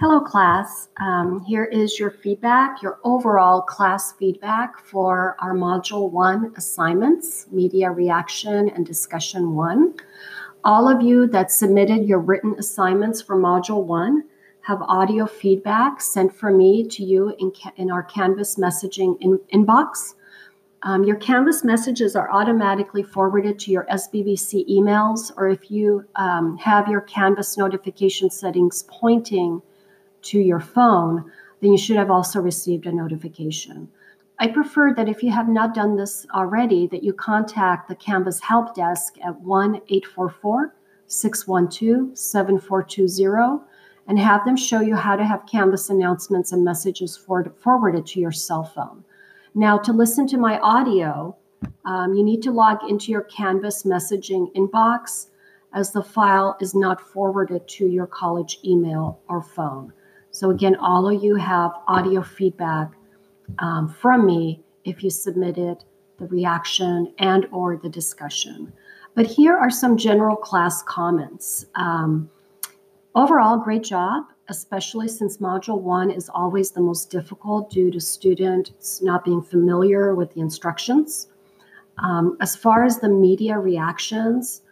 Hello, class. Um, here is your feedback, your overall class feedback for our Module 1 assignments, Media Reaction and Discussion 1. All of you that submitted your written assignments for Module 1 have audio feedback sent from me to you in, in our Canvas messaging in, inbox. Um, your Canvas messages are automatically forwarded to your SBVC emails, or if you um, have your Canvas notification settings pointing to your phone, then you should have also received a notification. I prefer that if you have not done this already, that you contact the Canvas Help Desk at 1 844 612 7420 and have them show you how to have Canvas announcements and messages forwarded to your cell phone. Now, to listen to my audio, um, you need to log into your Canvas messaging inbox as the file is not forwarded to your college email or phone. So, again, all of you have audio feedback um, from me if you submitted the reaction and or the discussion. But here are some general class comments. Um, Overall, great job, especially since Module 1 is always the most difficult due to students not being familiar with the instructions. Um, as far as the media reactions,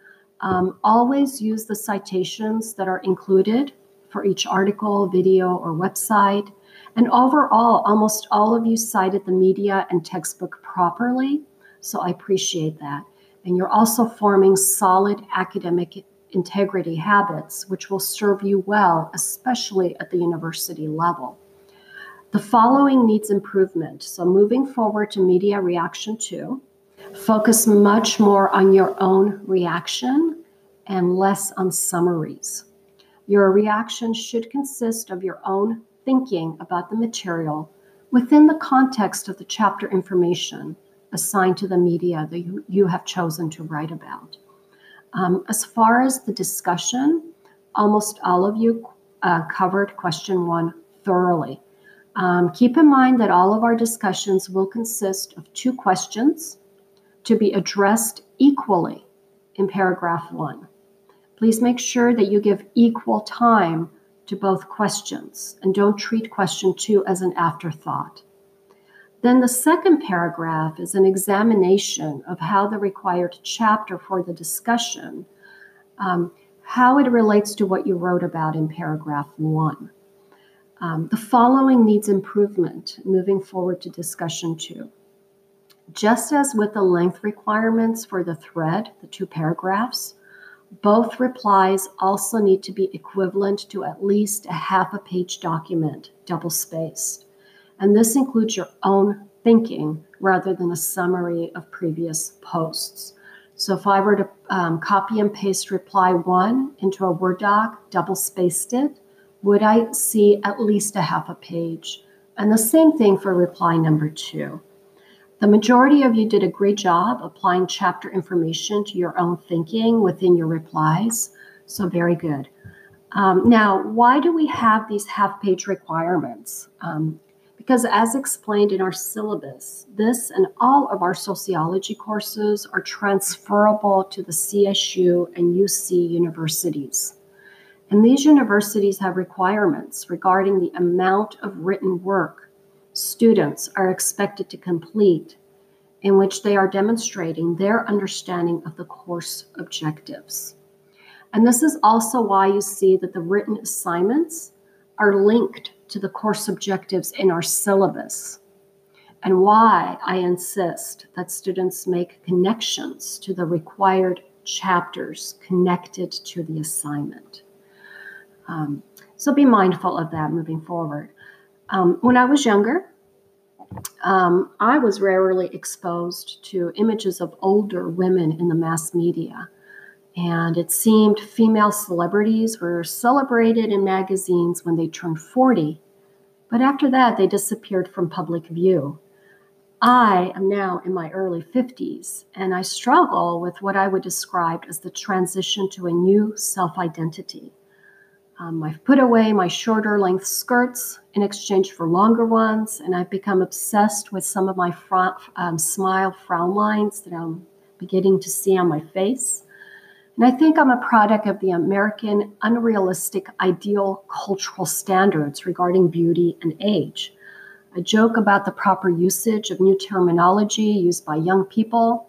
um, always use the citations that are included for each article, video, or website. And overall, almost all of you cited the media and textbook properly, so I appreciate that. And you're also forming solid academic integrity habits, which will serve you well, especially at the university level. The following needs improvement. So, moving forward to media reaction two, focus much more on your own reaction and less on summaries. Your reaction should consist of your own thinking about the material within the context of the chapter information assigned to the media that you, you have chosen to write about. Um, as far as the discussion, almost all of you uh, covered question one thoroughly. Um, keep in mind that all of our discussions will consist of two questions to be addressed equally in paragraph one. Please make sure that you give equal time to both questions and don't treat question two as an afterthought. Then the second paragraph is an examination of how the required chapter for the discussion, um, how it relates to what you wrote about in paragraph one. Um, the following needs improvement moving forward to discussion two. Just as with the length requirements for the thread, the two paragraphs, both replies also need to be equivalent to at least a half a page document, double spaced. And this includes your own thinking rather than a summary of previous posts. So if I were to um, copy and paste reply one into a Word doc, double spaced it, would I see at least a half a page? And the same thing for reply number two. The majority of you did a great job applying chapter information to your own thinking within your replies. So, very good. Um, now, why do we have these half page requirements? Um, because, as explained in our syllabus, this and all of our sociology courses are transferable to the CSU and UC universities. And these universities have requirements regarding the amount of written work students are expected to complete, in which they are demonstrating their understanding of the course objectives. And this is also why you see that the written assignments are linked to the course objectives in our syllabus and why I insist that students make connections to the required chapters connected to the assignment. Um, so be mindful of that moving forward. Um, when I was younger, um, I was rarely exposed to images of older women in the mass media. And it seemed female celebrities were celebrated in magazines when they turned 40, but after that, they disappeared from public view. I am now in my early 50s, and I struggle with what I would describe as the transition to a new self identity. Um, I've put away my shorter length skirts in exchange for longer ones, and I've become obsessed with some of my front, um, smile frown lines that I'm beginning to see on my face. And I think I'm a product of the American unrealistic ideal cultural standards regarding beauty and age. I joke about the proper usage of new terminology used by young people.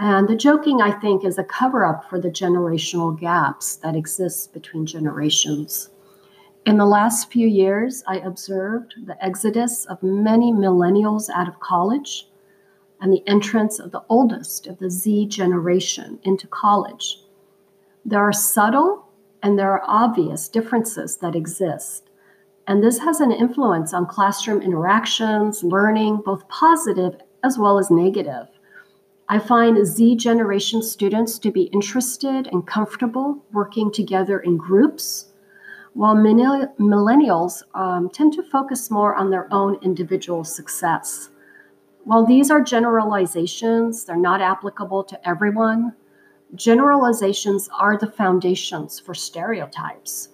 And the joking, I think, is a cover up for the generational gaps that exist between generations. In the last few years, I observed the exodus of many millennials out of college and the entrance of the oldest of the Z generation into college. There are subtle and there are obvious differences that exist. And this has an influence on classroom interactions, learning, both positive as well as negative. I find Z generation students to be interested and comfortable working together in groups, while millennials um, tend to focus more on their own individual success. While these are generalizations, they're not applicable to everyone. Generalizations are the foundations for stereotypes.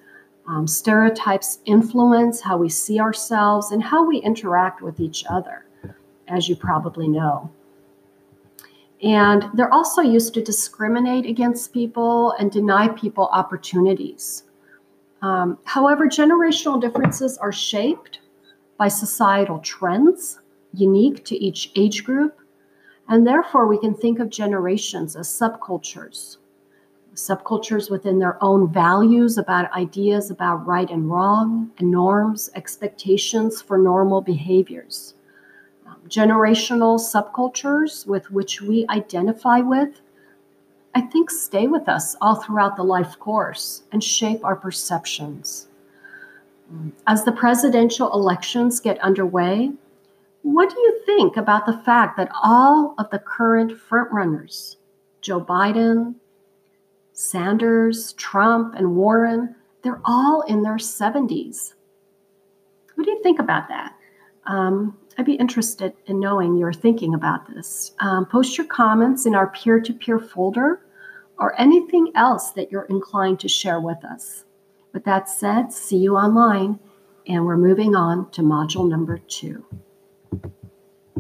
Um, stereotypes influence how we see ourselves and how we interact with each other, as you probably know. And they're also used to discriminate against people and deny people opportunities. Um, however, generational differences are shaped by societal trends unique to each age group, and therefore we can think of generations as subcultures. Subcultures within their own values about ideas about right and wrong, and norms, expectations for normal behaviors. Generational subcultures with which we identify with, I think, stay with us all throughout the life course and shape our perceptions. As the presidential elections get underway, what do you think about the fact that all of the current frontrunners, Joe Biden, Sanders, Trump, and Warren, they're all in their 70s? What do you think about that? Um, I'd be interested in knowing your thinking about this. Um, post your comments in our peer to peer folder or anything else that you're inclined to share with us. With that said, see you online, and we're moving on to module number two.